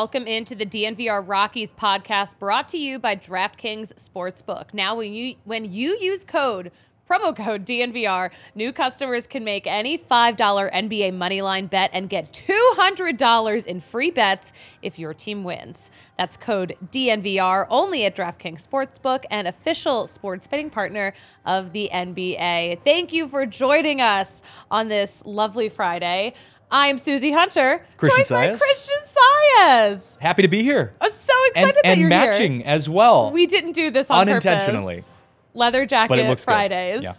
Welcome into the DNVR Rockies podcast brought to you by DraftKings Sportsbook. Now when you when you use code promo code DNVR, new customers can make any $5 NBA moneyline bet and get $200 in free bets if your team wins. That's code DNVR only at DraftKings Sportsbook, an official sports betting partner of the NBA. Thank you for joining us on this lovely Friday. I'm Susie Hunter, Christian joined by Christian Saez. Happy to be here. I'm so excited And, that and you're matching here. as well. We didn't do this on Unintentionally. purpose. Leather jacket but it looks good. Fridays. Yeah.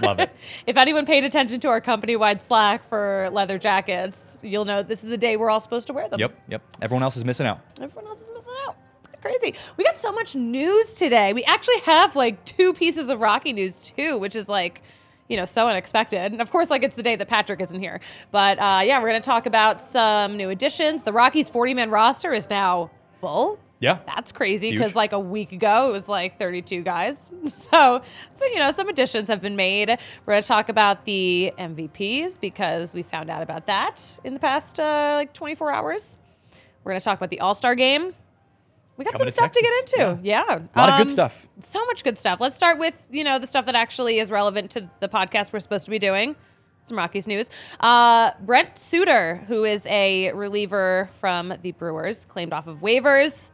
Love it. If anyone paid attention to our company-wide Slack for leather jackets, you'll know this is the day we're all supposed to wear them. Yep, yep. Everyone else is missing out. Everyone else is missing out. Crazy. We got so much news today. We actually have like two pieces of Rocky news too, which is like, you know, so unexpected. And of course, like it's the day that Patrick isn't here. But uh, yeah, we're going to talk about some new additions. The Rockies 40-man roster is now full. Yeah. That's crazy because like a week ago it was like 32 guys. So, so you know, some additions have been made. We're going to talk about the MVPs because we found out about that in the past uh, like 24 hours. We're going to talk about the All Star game. We got Coming some to stuff to get into. Yeah, A lot of Um, good stuff. So much good stuff. Let's start with you know the stuff that actually is relevant to the podcast we're supposed to be doing. Some Rockies news. Uh, Brent Suter, who is a reliever from the Brewers, claimed off of waivers,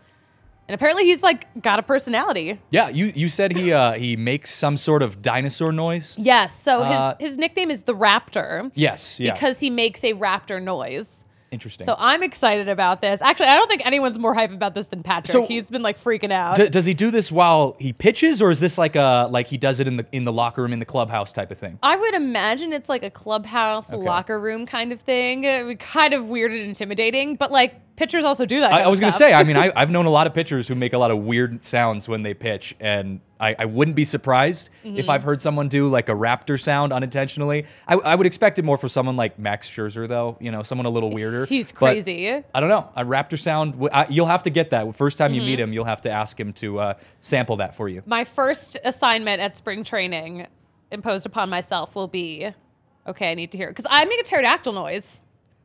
and apparently he's like got a personality. Yeah, you, you said he uh, he makes some sort of dinosaur noise. Yes. So Uh, his his nickname is the Raptor. Yes, yeah. Because he makes a raptor noise. Interesting. So I'm excited about this. Actually, I don't think anyone's more hype about this than Patrick. So- He's been like freaking out. D- does he do this while he pitches, or is this like a like he does it in the in the locker room in the clubhouse type of thing? I would imagine it's like a clubhouse Okay. locker room kind of thing. Kind of weird and intimidating, but like pitchers also do that. I, I was gonna say. I mean, I, I've known a lot of pitchers who make a lot of weird sounds when they pitch, and I, I wouldn't be surprised Mm-hmm. if I've heard someone do like a raptor sound unintentionally. I, I would expect it more for someone like Max Scherzer, though. You know, someone a little weirder. He's But crazy. I don't know. A raptor sound. I, you'll have to get that. First time you meet Mm-hmm. him, you'll have to ask him to uh, sample that for you. My first assignment at spring training imposed upon myself will be okay, I need to hear because I make a pterodactyl noise.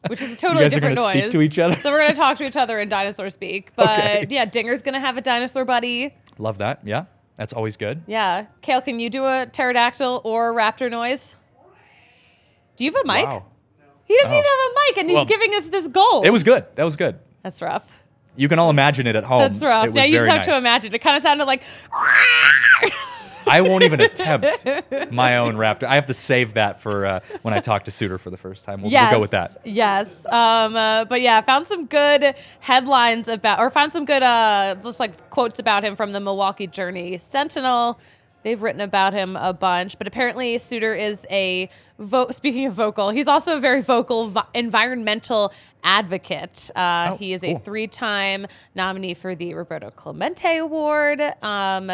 Which is a totally guys are different noise. speak to each other? So we're gonna talk to each other in dinosaur speak. But Okay. yeah, Dinger's gonna have a dinosaur buddy. Love that. Yeah, that's always good. Yeah. Kale, can you do a pterodactyl or raptor noise? Do you have a mic? Wow. He doesn't Oh. even have a mic and he's Well, giving us this goal. It was good. That was good. That's rough. You can all imagine it at home. That's rough. Yeah, you just have to imagine. It kind of sounded like. I won't even attempt my own Raptor. I have to save that for uh, when I talk to Suter for the first time. We'll, yes, we'll go with that. Yes. Um, uh, but yeah, found some good headlines about, or found some good, uh, just like quotes about him from the Milwaukee Journal Sentinel. They've written about him a bunch, but apparently Suter is a vo- speaking of vocal, he's also a very vocal vi- environmental advocate. Uh, Oh, he is a three-time nominee for the Roberto Clemente Award. Um,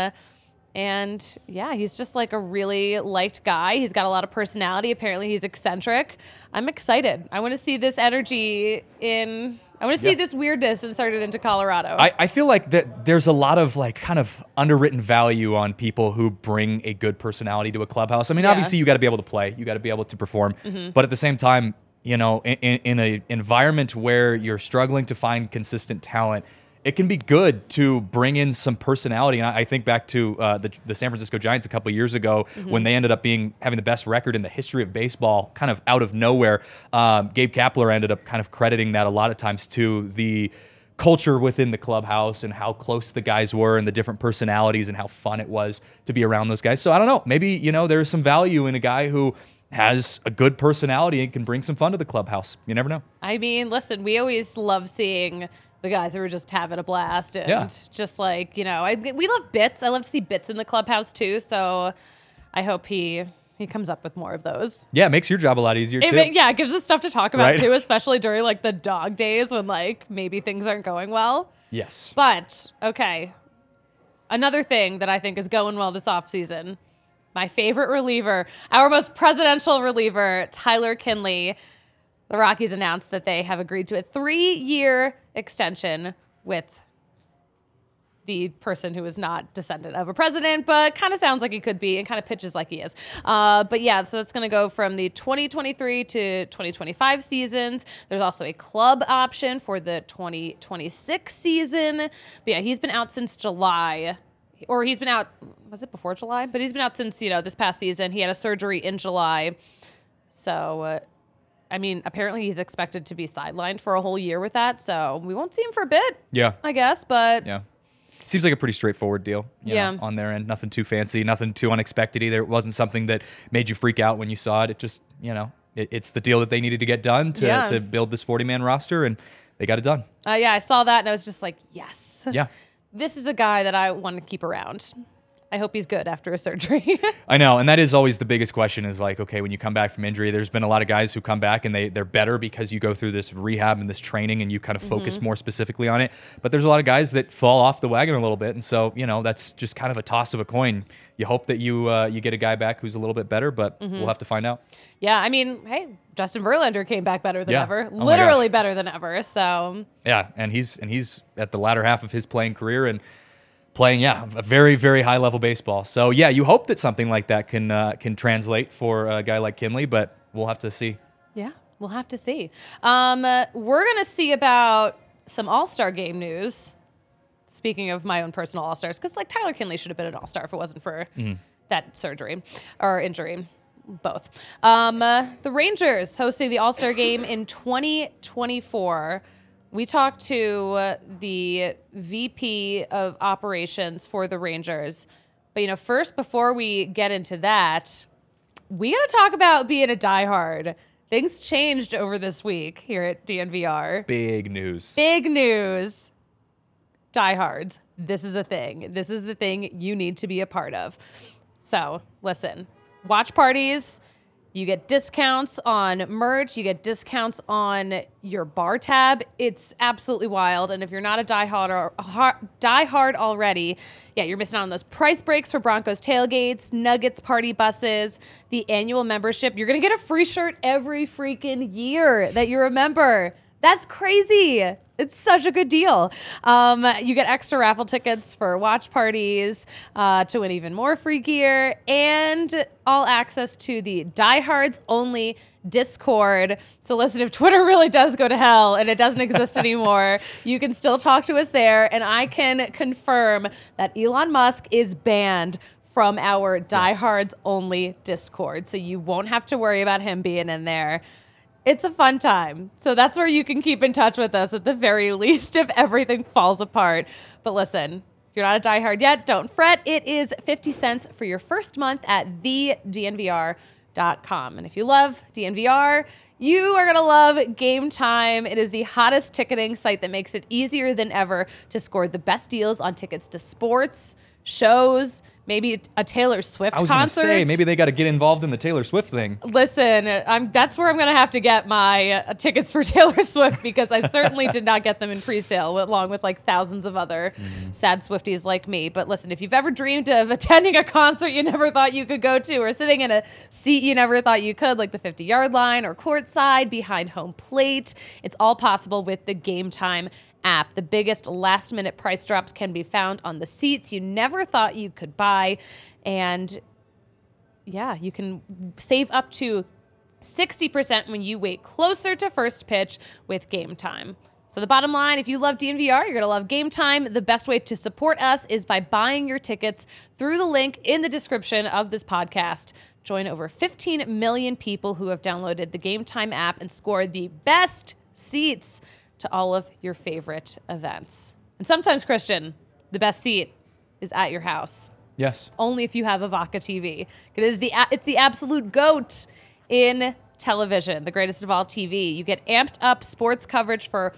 and yeah, he's just like a really liked guy. He's got a lot of personality. Apparently, he's eccentric. I'm excited. I want to see this energy in. I want to see this weirdness inserted into Colorado. I, I feel like that there's a lot of like kind of underwritten value on people who bring a good personality to a clubhouse. I mean, Yeah. obviously you got to be able to play, you got to be able to perform, Mm-hmm. but at the same time, you know, in, in, in a environment where you're struggling to find consistent talent, it can be good to bring in some personality. And I, I think back to uh, the, the San Francisco Giants a couple of years ago Mm-hmm. when they ended up being having the best record in the history of baseball, kind of out of nowhere. Um, Gabe Kapler ended up kind of crediting that a lot of times to the culture within the clubhouse and how close the guys were and the different personalities and how fun it was to be around those guys. So I don't know, maybe you know there's some value in a guy who has a good personality and can bring some fun to the clubhouse. You never know. I mean, listen, we always love seeing the guys who are just having a blast and Yeah. just like you know, I, we love bits. I love to see bits in the clubhouse too. So I hope he he comes up with more of those. Yeah, it makes your job a lot easier It, too. yeah, it gives us stuff to talk about Right. too, especially during like the dog days when like maybe things aren't going well. Yes. But okay, another thing that I think is going well this offseason, my favorite reliever, our most presidential reliever, Tyler Kinley. The Rockies announced that they have agreed to a three-year extension with the person who is not descendant of a president, but kind of sounds like he could be and kind of pitches like he is. Uh, but yeah, so that's going to go from the 2023 to 2025 seasons. There's also a club option for the 2026 season. But yeah, he's been out since July. Or he's been out, was it before July? But he's been out since, you know, this past season. He had a surgery in July. So, uh, I mean, apparently he's expected to be sidelined for a whole year with that. So we won't see him for a bit, Yeah. I guess. But Yeah. Seems like a pretty straightforward deal. you Yeah. know, on their end, nothing too fancy, nothing too unexpected either. It wasn't something that made you freak out when you saw it. It just, you know, it, it's the deal that they needed to get done to, Yeah. to build this 40 man roster, and they got it done. Uh, yeah, I saw that and I was just like, yes. Yeah. This is a guy that I want to keep around. I hope he's good after a surgery. I know, and that is always the biggest question is like, okay, when you come back from injury, there's been a lot of guys who come back and they, they're better because you go through this rehab and this training and you kind of focus Mm-hmm. more specifically on it. But there's a lot of guys that fall off the wagon a little bit. And so, you know, that's just kind of a toss of a coin. You hope that you uh, you get a guy back who's a little bit better, but Mm-hmm. we'll have to find out. yeah, I mean, hey, Justin Verlander came back better than Yeah. ever. Oh Literally better than ever. So, Yeah, and he's and he's at the latter half of his playing career and playing yeah a very very high level baseball. So yeah, you hope that something like that can uh, can translate for a guy like Kinley, but we'll have to see. yeah, we'll have to see. Um, uh, we're going to see about some All Star game news. Speaking of my own personal All Stars, because like Tyler Kinley should have been an All Star if it wasn't for that surgery or injury. Both. Um, uh, the Rangers hosting the All Star game in 2024. We talked to uh, the VP of operations for the Rangers. But, you know, first, before we get into that, we got to talk about being a diehard. Things changed over this week here at DNVR. Big news. Big news. Diehards. This is a thing. This is the thing you need to be a part of. So, listen, watch parties. You get discounts on merch. You get discounts on your bar tab. It's absolutely wild. And if you're not a diehard or har- diehard already, yeah, you're missing out on those price breaks for Broncos tailgates, Nuggets party buses, the annual membership. You're gonna get a free shirt every freaking year that you remember. That's crazy. It's such a good deal. Um, you get extra raffle tickets for watch parties uh, to win even more free gear and all access to the diehards only Discord. So listen, if Twitter really does go to hell and it doesn't exist anymore, you can still talk to us there. And I can confirm that Elon Musk is banned from our diehards only Discord. So you won't have to worry about him being in there. It's a fun time. So that's where you can keep in touch with us at the very least if everything falls apart. But listen, If you're not a diehard yet, don't fret. It is 50 cents for your first month at thednvr.com. And if you love DNVR, you are going to love Game Time. It is the hottest ticketing site that makes it easier than ever to score the best deals on tickets to sports, shows, maybe a Taylor Swift I was concert. say maybe they got to get involved in the Taylor Swift thing. Listen, I'm that's where I'm going to have to get my uh, tickets for Taylor Swift because I certainly did not get them in pre-sale along with like thousands of other sad Swifties like me. But listen, if you've ever dreamed of attending a concert you never thought you could go to or sitting in a seat you never thought you could like the 50-yard line or courtside behind home plate, it's all possible with the Game Time app. The biggest last minute price drops can be found on the seats you never thought you could buy and yeah, you can save up to 60% when you wait closer to first pitch with game time. So, the bottom line if you love DNVR, you're going to love game time. The best way to support us is by buying your tickets through the link in the description of this podcast. Join over 15 million people who have downloaded the Game Time app and scored the best seats to all of your favorite events. And sometimes, Christian, the best seat is at your house Yes. only if you have a Vaca TV. It is the it's the absolute goat in television, the greatest of all TV. You get amped up sports coverage for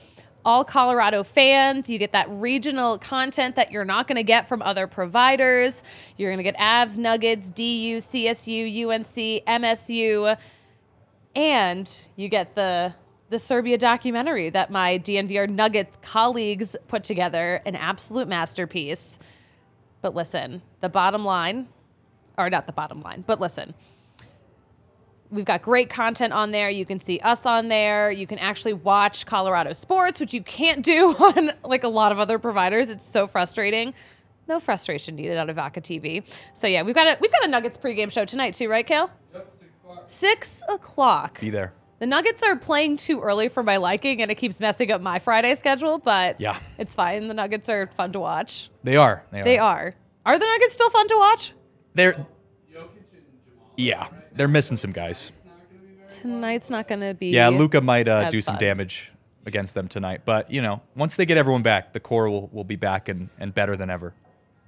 all Colorado fans. You get that regional content that you're not going to get from other providers. You're going to get Avs, Nuggets, DU, CSU, UNC, MSU, and you get the the Serbia documentary that my DNVR Nuggets colleagues put together, an absolute masterpiece. But listen, the bottom line, or not the bottom line, but listen, we've got great content on there. You can see us on there. You can actually watch Colorado sports, which you can't do on like a lot of other providers. It's so frustrating. No frustration needed out of Vaca TV. So yeah, we've got a we've got a Nuggets pregame show tonight too, right, Kale? Yep, six o'clock. Six o'clock. Be there. The Nuggets are playing too early for my liking, and it keeps messing up my Friday schedule. But Yeah. it's fine. The Nuggets are fun to watch. They are. They are. They are. Are the Nuggets still fun to watch? They're. Yeah, they're missing some guys. Tonight's not going to be. Yeah, Luka might uh, do some fun. damage against them tonight, but you know, once they get everyone back, the core will, will be back and, and better than ever.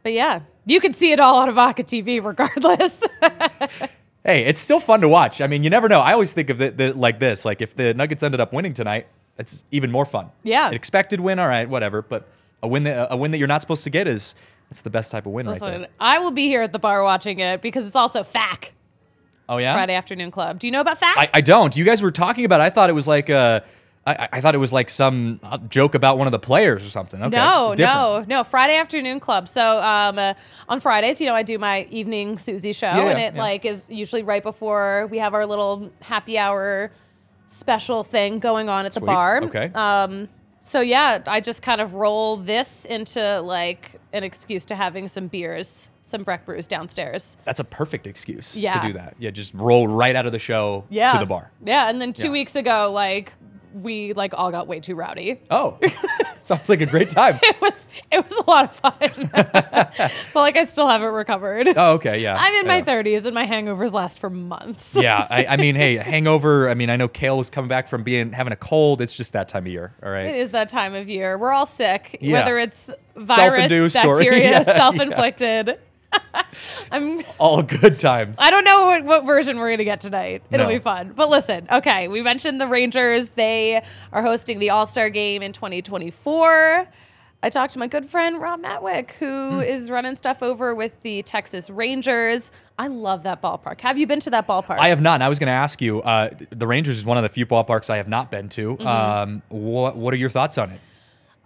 But yeah, you can see it all on Avaca TV regardless. Hey, it's still fun to watch. I mean, you never know. I always think of it like this: like if the Nuggets ended up winning tonight, it's even more fun. Yeah. An expected win, all right, whatever. But a win that a win that you're not supposed to get is it's the best type of win right there. I will be here at the bar watching it because it's also FAC, Oh yeah, Friday Afternoon Club. Do you know about FAC? I, I don't. You guys were talking about. It. I thought it was like uh, I, I thought it was like some uh, joke about one of the players or something. Okay. No, Different. no, no. Friday afternoon club. So um, uh, on Fridays, you know, I do my evening Susie show, Yeah, and it yeah. like is usually right before we have our little happy hour special thing going on at the bar. Okay. Um, so yeah, I just kind of roll this into like an excuse to having some beers, some Breck brews downstairs. That's a perfect excuse Yeah. to do that. Yeah, just roll right out of the show Yeah. to the bar. Yeah, and then two Yeah. weeks ago, like we like all got way too rowdy. Oh, sounds like a great time. It was it was a lot of fun, but like I still haven't recovered. Oh, okay, yeah. I'm in my 30s and my hangovers last for months. yeah, I, I mean, hey, hangover. I mean, I know Kale was coming back from being having a cold. It's just that time of year. All right, it is that time of year. We're all sick, Yeah. whether it's virus, bacteria, Yeah, self-inflicted. I'm All good times. I don't know what, what version we're going to get tonight. It'll No. be fun. But listen, okay, we mentioned the Rangers. They are hosting the All Star game in 2024. I talked to my good friend Rob Matwick, who is running stuff over with the Texas Rangers. I love that ballpark. Have you been to that ballpark? I have not. and I was going to ask you. Uh, the Rangers is one of the few ballparks I have not been to. Mm-hmm. Um, what What are your thoughts on it?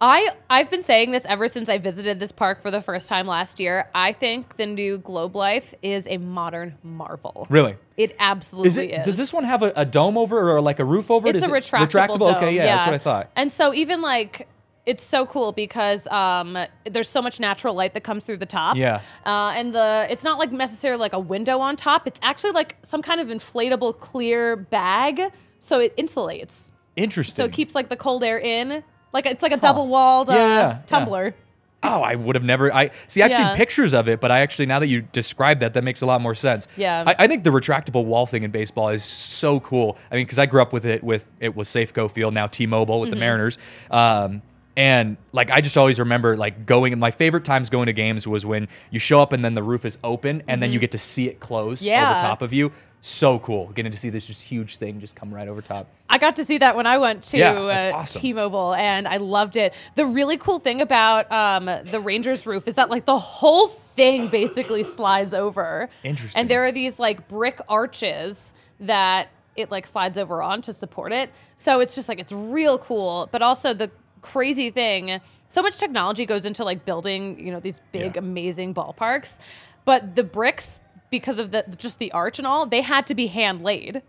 I I've been saying this ever since I visited this park for the first time last year. I think the new Globe Life is a modern marvel. Really? It absolutely Is is. it? Does this one have a, a dome over or like a roof over it? It's Is a it retractable, dome. Okay, yeah, that's what I thought. And so even like it's so cool because um, there's so much natural light that comes through the top. Yeah. Uh, and the it's not like necessarily like a window on top. It's actually like some kind of inflatable clear bag, so it insulates. Interesting. So it keeps like the cold air in. Like it's like a double walled uh, Yeah, yeah, tumbler. Oh, I would have never. I see. I've Yeah. seen pictures of it, but I actually now that you describe that, that makes a lot more sense. Yeah. I, I think the retractable wall thing in baseball is so cool. I mean, because I grew up with it. With it was Safeco Field, now T-Mobile with Mm-hmm. the Mariners. Um, And like I just always remember like going my favorite times going to games was when you show up and then the roof is open and then you get to see it close Yeah. over top of you. So cool. Getting to see this just huge thing just come right over top. I got to see that when I went to Yeah, uh, awesome. T-Mobile, and I loved it. The really cool thing about um, the Rangers roof is that like the whole thing basically slides over. Interesting. And there are these like brick arches that it like slides over on to support it. So it's just like it's real cool. But also the crazy thing, so much technology goes into like building, you know, these big Yeah. amazing ballparks, but the bricks because of the just the arch and all, they had to be hand laid.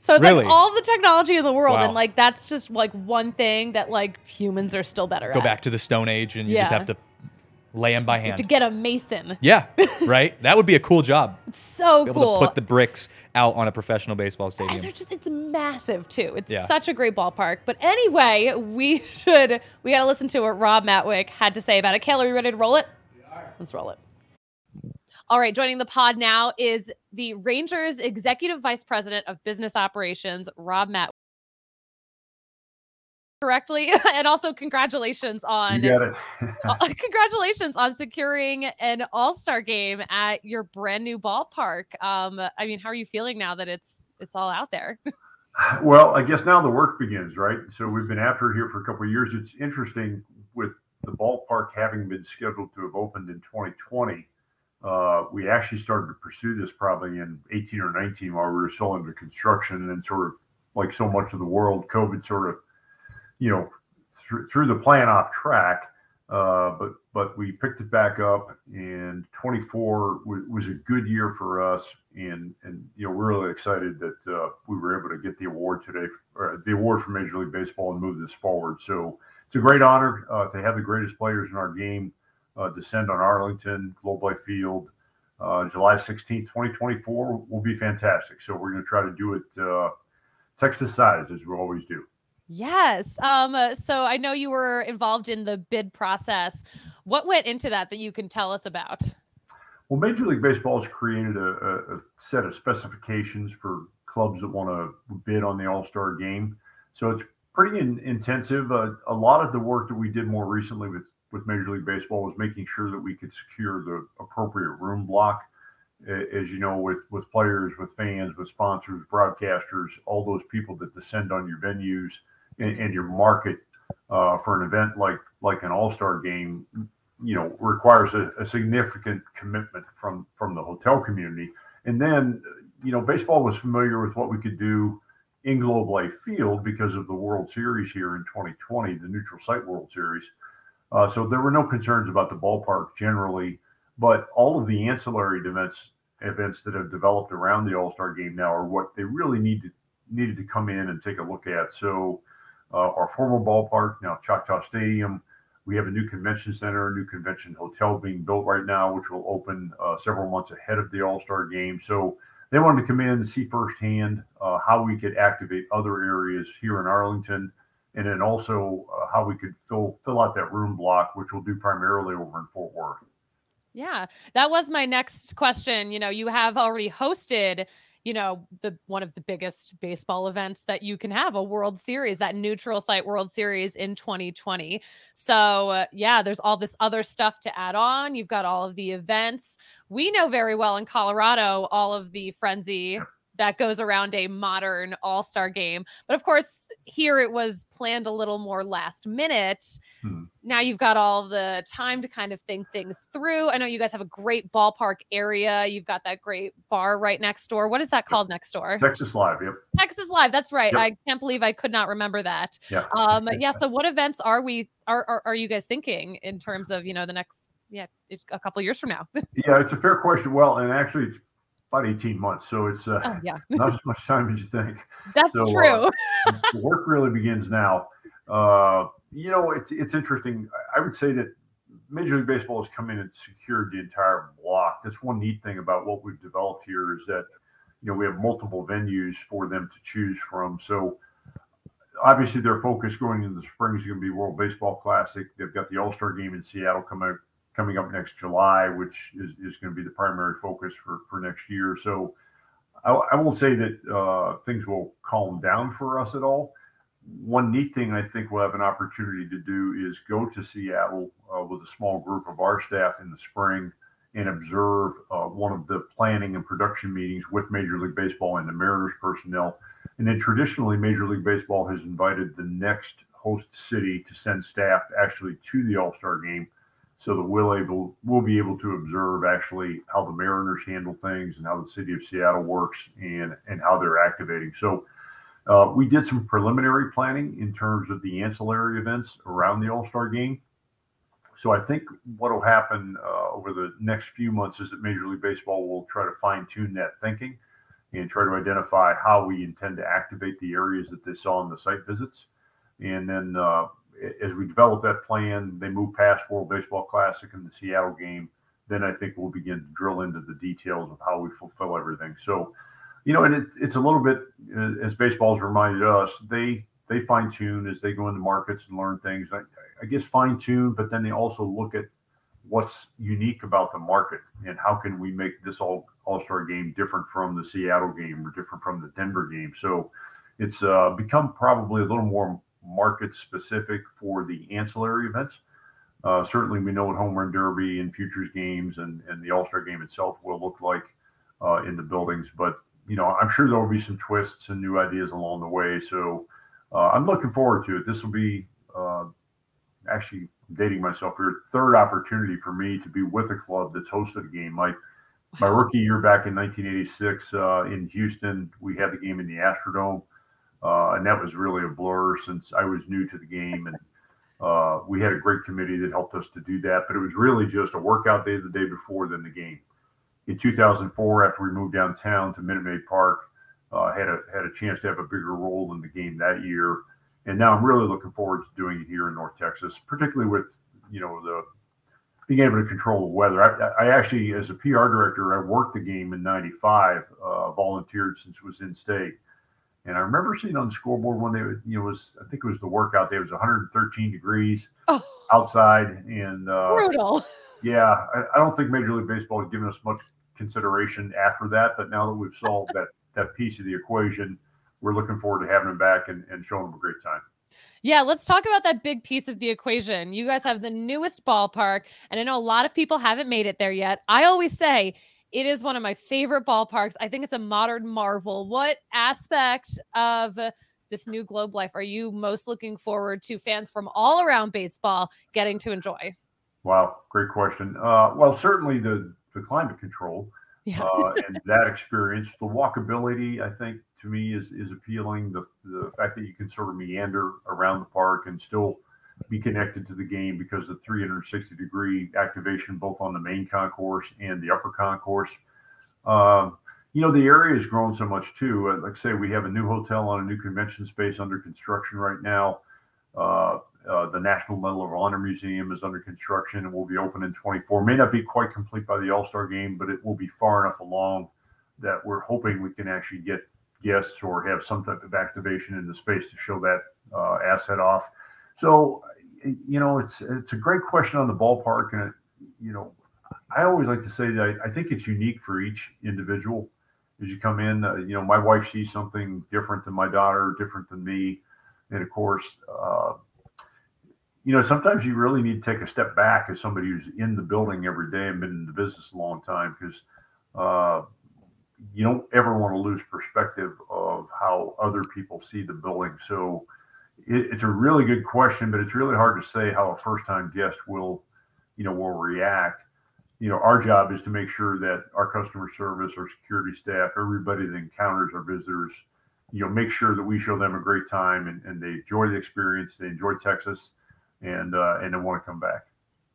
So it's Really? like all the technology in the world, Wow. and like that's just like one thing that like humans are still better Go at. back to the Stone Age and you just Yeah. have to lay them by hand. to get a mason. yeah, right? That would be a cool job. So Be able cool. to put the bricks out on a professional baseball and stadium. they're just it's massive too. It's Yeah. such a great ballpark. But anyway, we should we gotta listen to what Rob Matwick had to say about it. Kayla, are you ready to roll it? Let's roll it. All right, joining the pod now is the Rangers Executive Vice President of Business Operations, Rob Matt. Correctly, and also congratulations on You got it. Uh, congratulations on securing an all-star game at your brand new ballpark. Um, I mean, how are you feeling now that it's it's all out there? well, I guess now the work begins, right? So we've been after it here for a couple of years. It's interesting with the ballpark having been scheduled to have opened in 2020. Uh, we actually started to pursue this probably in 18 or 19 while we were still under construction, and sort of like so much of the world, COVID sort of, you know, threw, threw the plan off track. Uh, but but we picked it back up, and 24 w- was a good year for us, and and you know we're really excited that uh, we were able to get the award today, or the award for Major League Baseball, and move this forward. So it's a great honor uh, to have the greatest players in our game uh, descend on Arlington Globe Life Field. Uh, July 16th, 2024 will be fantastic. So we're going to try to do it uh, Texas size as we always do. Yes. Um, so I know you were involved in the bid process. What went into that that you can tell us about? Well, Major League Baseball has created a, a, a set of specifications for clubs that want to bid on the All Star game. So it's pretty in, intensive. Uh, a lot of the work that we did more recently with, with Major League Baseball was making sure that we could secure the appropriate room block. As you know, with, with players, with fans, with sponsors, broadcasters, all those people that descend on your venues and, and your market uh, for an event like like an All Star game, you know requires a, a significant commitment from from the hotel community and then you know baseball was familiar with what we could do in globe life field because of the world series here in 2020 the neutral site world series uh, so there were no concerns about the ballpark generally but all of the ancillary events events that have developed around the all-star game now are what they really need to needed to come in and take a look at so uh, our former ballpark now choctaw stadium we have a new convention center, a new convention hotel being built right now, which will open uh, several months ahead of the All Star game. So they wanted to come in and see firsthand uh, how we could activate other areas here in Arlington, and then also uh, how we could fill fill out that room block, which we'll do primarily over in Fort Worth. Yeah, that was my next question. You know, you have already hosted, you know, the one of the biggest baseball events that you can have, a World Series, that neutral site World Series in 2020. So, uh, yeah, there's all this other stuff to add on. You've got all of the events. We know very well in Colorado all of the frenzy that goes around a modern all-star game. But of course, here it was planned a little more last minute Hmm. now you've got all the time to kind of think things through. I know you guys have a great ballpark area. You've got that great bar right next door. What is that called next door? Texas Live, yep. Texas Live. That's right. Yep. I can't believe I could not remember that. Yeah. Um, yeah. So what events are we are, are are you guys thinking in terms of you know the next yeah it's a couple years from now? Yeah, it's a fair question. Well, and actually, it's about 18 months, so it's uh, oh yeah, not as much time as you think. that's So, uh, true. the work really begins now. Uh, you know, it's it's interesting. I- would say that Major League Baseball has come in and secured the entire block. That's one neat thing about what we've developed here is that you know we have multiple venues for them to choose from. So obviously, their focus going into the spring is going to be World Baseball Classic. They've got the All Star Game in Seattle coming coming up next July, which is, is going to be the primary focus for for next year. So I, I won't say that uh, things will calm down for us at all, one neat thing I think we'll have an opportunity to do is go to Seattle uh, with a small group of our staff in the spring and observe uh, one of the planning and production meetings with Major League Baseball and the Mariners personnel. And then traditionally, Major League Baseball has invited the next host city to send staff actually to the All Star game, so that we'll able we'll be able to observe actually how the Mariners handle things and how the city of Seattle works and and how they're activating. So. Uh, we did some preliminary planning in terms of the ancillary events around the All Star game. So I think what will happen uh, over the next few months is that Major League Baseball will try to fine tune that thinking and try to identify how we intend to activate the areas that they saw in the site visits. And then uh, as we develop that plan, they move past World Baseball Classic and the Seattle game. Then I think we'll begin to drill into the details of how we fulfill everything. So, you know, and it, it's a little bit as baseball's reminded us, they they fine tune as they go into markets and learn things. I, I guess fine tune, but then they also look at what's unique about the market and how can we make this all All Star game different from the Seattle game or different from the Denver game. So it's uh, become probably a little more market specific for the ancillary events. Uh, certainly, we know what home run derby and futures games and, and the All Star game itself will look like uh, in the buildings. But you know, I'm sure there will be some twists and new ideas along the way. So uh, I'm looking forward to it. This will be uh, actually dating myself here, third opportunity for me to be with a club that's hosted a game. My my rookie year back in 1986 uh, in Houston, we had the game in the Astrodome, uh, and that was really a blur since I was new to the game, and uh, we had a great committee that helped us to do that. But it was really just a workout day the day before, then the game. In 2004, after we moved downtown to Minute Maid Park, uh, had a had a chance to have a bigger role in the game that year and now I'm really looking forward to doing it here in North Texas, particularly with you know the being able to control the weather. I, I actually, as a PR director, I worked the game in '95, uh, volunteered since it was in state, and I remember seeing on the scoreboard one day, you know, was I think it was the workout day. It was 113 degrees oh, outside, and uh, brutal. Yeah, I, I don't think Major League Baseball had given us much consideration after that, but now that we've solved that that piece of the equation we're looking forward to having him back and, and showing him a great time. Yeah, let's talk about that big piece of the equation. You guys have the newest ballpark, and I know a lot of people haven't made it there yet. I always say it is one of my favorite ballparks. I think it's a modern marvel. What aspect of this new globe life are you most looking forward to fans from all around baseball getting to enjoy? Wow, great question. Uh, well, certainly the the climate control yeah. uh, and that experience, the walkability, I think to me is is appealing. The the fact that you can sort of meander around the park and still be connected to the game because of 360 degree activation both on the main concourse and the upper concourse. Um, you know, the area has grown so much too. Uh, like say, we have a new hotel on a new convention space under construction right now. Uh, uh, the National Medal of Honor Museum is under construction and will be open in 24. May not be quite complete by the All Star game, but it will be far enough along that we're hoping we can actually get guests or have some type of activation in the space to show that uh, asset off. So, you know, it's it's a great question on the ballpark, and you know, I always like to say that I, I, think it's unique for each individual. As you come in, uh, you know, my wife sees something different than my daughter, different than me, and of course, uh, you know, sometimes you really need to take a step back as somebody who's in the building every day and been in the business a long time because uh, you don't ever want to lose perspective of how other people see the building. So it, it's a really good question, but it's really hard to say how a first time guest will, you know, will react. You know, our job is to make sure that our customer service, our security staff, everybody that encounters our visitors, you know, make sure that we show them a great time and, and they enjoy the experience, they enjoy Texas, and uh, and they want to come back.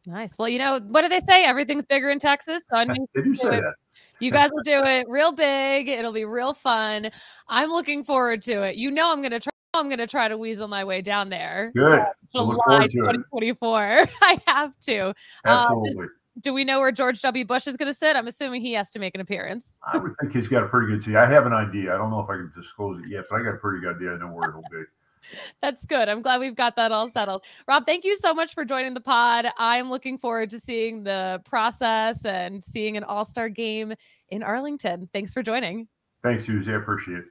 Nice. Well, you know, what do they say? Everything's bigger in Texas. So I mean, they do say that. You guys will do it real big. It'll be real fun. I'm looking forward to it. You know, I'm going to try. I'm going to try to weasel my way down there. Good. July 2024. I have to. Absolutely. Uh, just, do we know where George W. Bush is going to sit? I'm assuming he has to make an appearance. I would think he's got a pretty good seat. I have an idea. I don't know if I can disclose it yet, but I got a pretty good idea. I know where it'll be. That's good. I'm glad we've got that all settled. Rob, thank you so much for joining the pod. I'm looking forward to seeing the process and seeing an all star game in Arlington. Thanks for joining. Thanks, Susie. I appreciate it.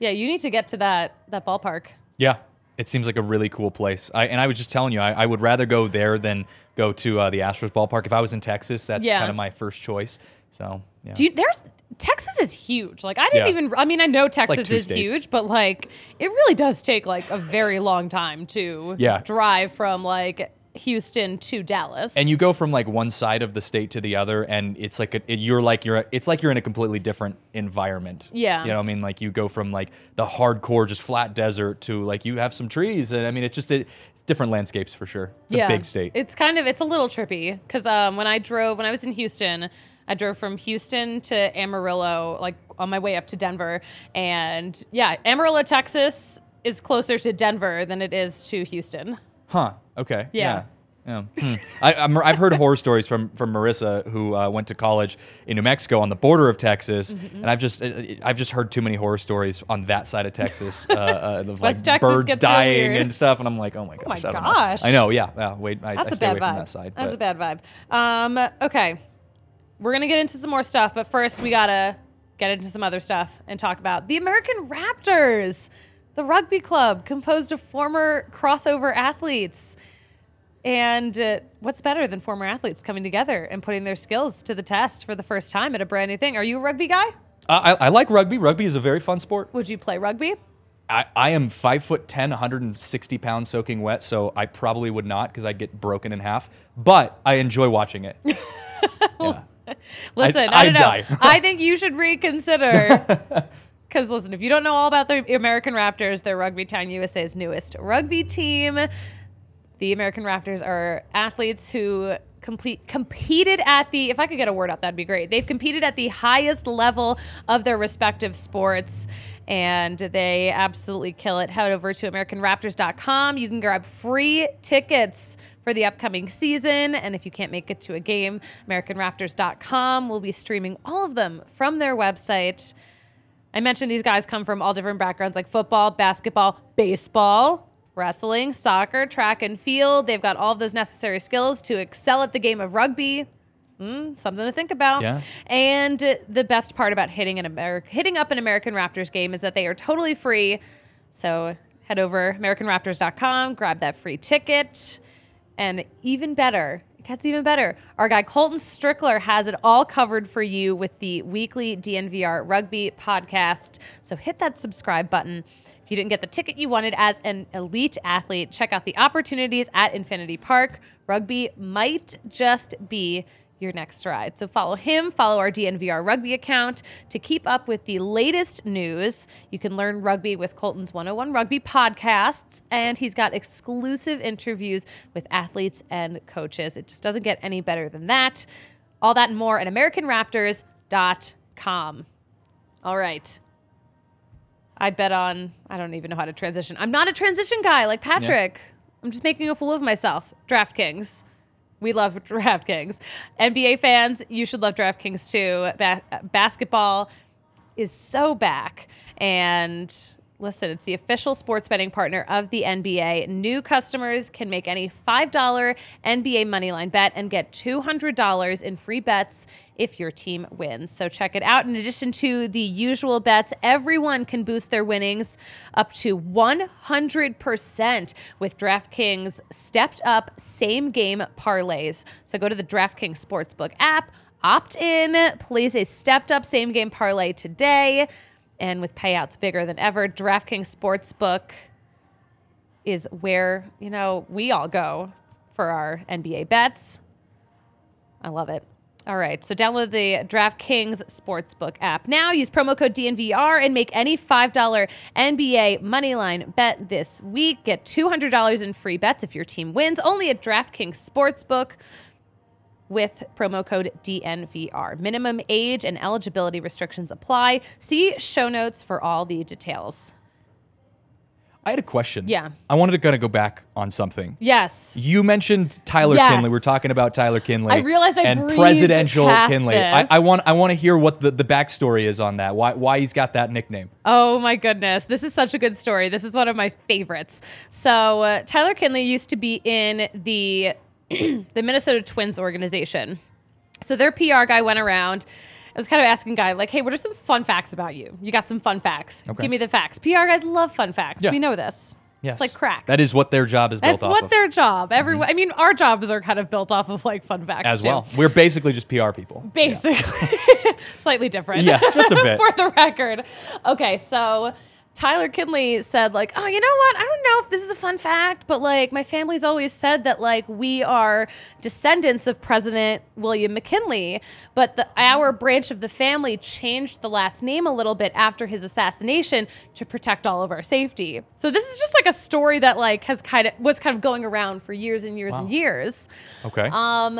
Yeah, you need to get to that that ballpark. Yeah, it seems like a really cool place. I, and I was just telling you, I, I would rather go there than go to uh, the Astros ballpark. If I was in Texas, that's Yeah. kind of my first choice. So yeah. Do you, there's Texas is huge. Like I didn't Yeah. even. I mean, I know Texas like is states. huge, but like it really does take like a very long time to Yeah. drive from like Houston to Dallas. and you go from like one side of the state to the other and it's like a, it, you're like you're it's like you're in a completely different environment Yeah. you know what i mean like you go from like the hardcore just flat desert to like you have some trees and i mean it's just it, it's different landscapes for sure it's a big state It's kind of it's a little trippy because um, when I drove when I was in Houston, I drove from Houston to Amarillo, like on my way up to Denver, and yeah, Amarillo, Texas is closer to Denver than it is to Houston. Huh okay Yeah. yeah, Yeah. Hmm. I, I'm, I've heard horror stories from from Marissa, who uh, went to college in New Mexico on the border of Texas, Mm-hmm. and I've just uh, I've just heard too many horror stories on that side of Texas, uh, uh, of like Texas birds dying and stuff, and I'm like, oh my gosh, my I don't know. gosh. I know, yeah, yeah. Wait, I, That's I a stay bad away vibe. from that side. That's but- a bad vibe. Um, okay, we're gonna get into some more stuff, but first we gotta get into some other stuff and talk about the American Raptors, the rugby club composed of former crossover athletes. And uh, what's better than former athletes coming together and putting their skills to the test for the first time at a brand new thing? Are you a rugby guy? I, I like rugby. Rugby is a very fun sport. Would you play rugby? I, I am five foot ten, 160 pounds soaking wet, so I probably would not because I'd get broken in half. But I enjoy watching it. yeah. Listen, I, I'd don't know. die. I think you should reconsider. Because listen, if you don't know all about the American Raptors, they're Rugby Town USA's newest rugby team. The American Raptors are athletes who complete competed at the if I could get a word out that'd be great. They've competed at the highest level of their respective sports and they absolutely kill it. Head over to americanraptors.com. You can grab free tickets for the upcoming season and if you can't make it to a game, americanraptors.com will be streaming all of them from their website. I mentioned these guys come from all different backgrounds like football, basketball, baseball, wrestling, soccer, track and field. They've got all of those necessary skills to excel at the game of rugby. Mm, something to think about. Yeah. And the best part about hitting an Ameri- hitting up an American Raptors game is that they are totally free. So head over americanraptors.com, grab that free ticket, and even better, gets even better. Our guy Colton Strickler has it all covered for you with the weekly DNVR rugby podcast. So hit that subscribe button. If you didn't get the ticket you wanted as an elite athlete, check out the opportunities at Infinity Park. Rugby might just be your next ride. So follow him, follow our DNVR rugby account to keep up with the latest news. You can learn rugby with Colton's 101 Rugby podcasts, and he's got exclusive interviews with athletes and coaches. It just doesn't get any better than that. All that and more at AmericanRaptors.com. All right. I bet on, I don't even know how to transition. I'm not a transition guy like Patrick. I'm just making a fool of myself. DraftKings. We love DraftKings. NBA fans, you should love DraftKings too. Ba- basketball is so back. And listen, it's the official sports betting partner of the NBA. New customers can make any $5 NBA moneyline bet and get $200 in free bets if your team wins. So check it out. In addition to the usual bets, everyone can boost their winnings up to 100% with DraftKings stepped up same game parlays. So go to the DraftKings Sportsbook app, opt in, place a stepped up same game parlay today. And with payouts bigger than ever, DraftKings Sportsbook is where, you know, we all go for our NBA bets. I love it. All right, so download the DraftKings Sportsbook app now. Use promo code DNVR and make any $5 NBA moneyline bet this week. Get $200 in free bets if your team wins. Only at DraftKings Sportsbook with promo code DNVR. Minimum age and eligibility restrictions apply. See show notes for all the details. I had a question. Yeah. I wanted to kind of go back on something. Yes. You mentioned Tyler Yes. Kinley. We're talking about Tyler Kinley. I realized I and presidential Kinley. I. I want I want to hear what the, the backstory is on that. Why why he's got that nickname. Oh my goodness. This is such a good story. This is one of my favorites. So, uh, Tyler Kinley used to be in the the Minnesota Twins organization. So their PR guy went around I was kind of asking Guy, like, hey, what are some fun facts about you? You got some fun facts. Okay. Give me the facts. PR guys love fun facts. Yeah. We know this. Yes. It's like crack. That is what their job is built That's what of. their job. Mm-hmm. Everyone. I mean, our jobs are kind of built off of like fun facts as too. well. We're basically just PR people. Basically, slightly different. Yeah, just a bit. for the record. Okay, so Tyler Kinley said like, "Oh, you know what? I don't know if this is a fun fact, but like my family's always said that like we are descendants of President William McKinley, but the, our branch of the family changed the last name a little bit after his assassination to protect all of our safety. So this is just like a story that like has kind of was kind of going around for years and years and years. Okay. Um,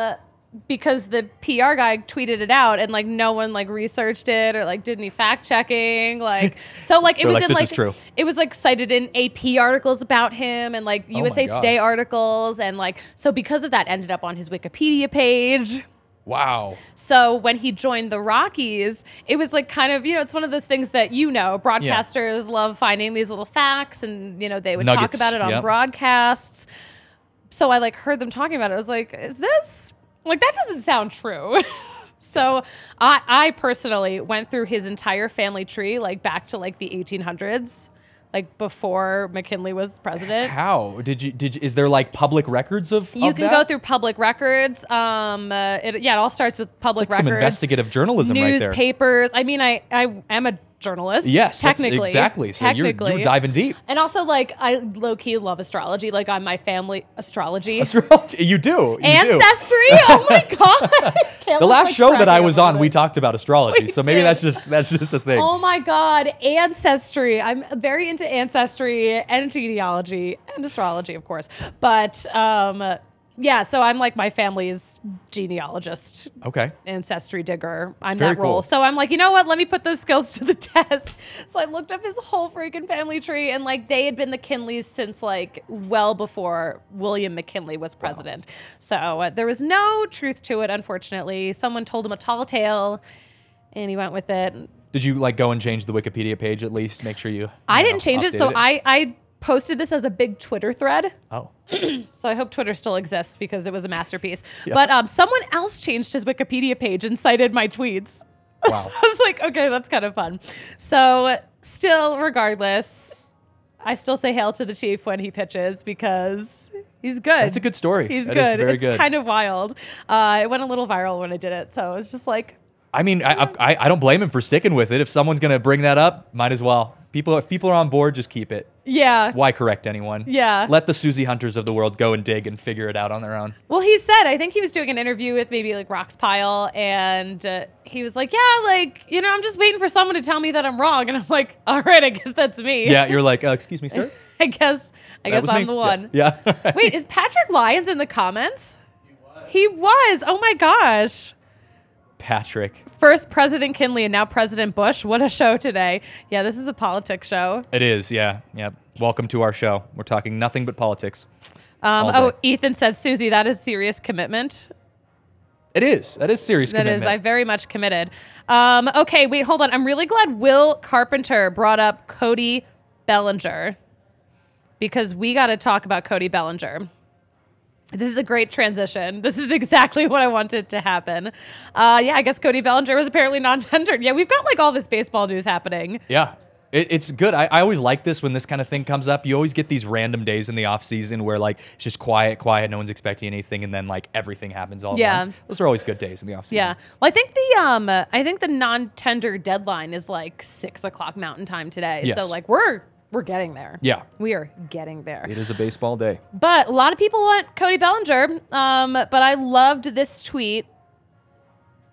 because the PR guy tweeted it out and like no one like researched it or like did any fact checking. Like so like it was like, in "This like is true." it was like cited in AP articles about him and like Oh USA Today articles and like so because of that ended up on his Wikipedia page. wow. So when he joined the Rockies, it was like kind of, you know, it's one of those things that you know, broadcasters love finding these little facts and, you know, they would talk about it on yep. broadcasts. So I like heard them talking about it. I was like, is this like that doesn't sound true. so I I personally went through his entire family tree like back to like the 1800s. Like before McKinley was president. How did you? Did you, is there like public records of? You of can that? go through public records. Um, uh, it, yeah, it all starts with public It's like some investigative journalism right there. newspapers. I mean, I I am a journalist. Yes, technically, exactly. So you're, you're diving deep. And also, like, I low key love astrology. Like, I'm my family astrology. Astrology. You do. You do. Ancestry. oh my god. The last show that I was on, we talked about astrology. We so maybe did. that's just that's just a thing. Oh my god, ancestry. I'm very into ancestry and genealogy and astrology, of course. But um yeah, so I'm like my family's genealogist. Okay. ancestry digger. I'm that role. cool. So I'm like, you know what? Let me put those skills to the test. So I looked up his whole freaking family tree, and like they had been the Kinleys since like well before William McKinley was president. So uh, there was no truth to it, unfortunately. Someone told him a tall tale, and he went with it. Did you like go and change the Wikipedia page at least? Make sure you. I you didn't change it, so updated I I posted this as a big Twitter thread. Oh. So I hope Twitter still exists because it was a masterpiece. But um, someone else changed his Wikipedia page and cited my tweets. Wow. So I was like, okay, that's kind of fun. So still, regardless, I still say hail to the chief when he pitches because he's good. That's a good story. He's That good. very it's good. kind of wild. Uh, it went a little viral when I did it, so it was just like, I mean, I, I've- I I don't blame him for sticking with it. If someone's gonna bring that up, might as well. People, if people are on board, just keep it. yeah. Why correct anyone? Yeah. Let the Susie Hunters of the world go and dig and figure it out on their own. Well, he said, I think he was doing an interview with maybe like Rox Pile, and uh, he was like, yeah, like, you know, I'm just waiting for someone to tell me that I'm wrong. And I'm like, all right, I guess that's me. Yeah, you're like, uh, excuse me, sir. I guess, I That guess I'm me? the one. Yeah. yeah. Wait, is Patrick Lyons in the comments? He was. He was. Oh my gosh. Patrick. First President Kinley and now President Bush. What a show today. Yeah, this is a politics show. It is. Yeah. Yeah. Welcome to our show. We're talking nothing but politics. Um, oh. Ethan said, Susie, that is serious commitment. It is. That is serious That is, commitment. I very much committed. Um, okay, wait, hold on. I'm really glad Will Carpenter brought up Cody Bellinger because we got to talk about Cody Bellinger. This is a great transition. This is exactly what I wanted to happen. Uh, yeah, I guess Cody Bellinger was apparently non-tendered. Yeah, we've got like all this baseball news happening. Yeah. It, it's good. I, I always like this when this kind of thing comes up. You always get these random days in the off season where like it's just quiet, quiet, no one's expecting anything, and then like everything happens all Yeah. at once. Those are always good days in the off season. Yeah. Well, I think the um, I think the non-tender deadline is like six o'clock Mountain Time today. So like we're we're getting there. Yeah. we are getting there. It is a baseball day. But a lot of people want Cody Bellinger. Um, but I loved this tweet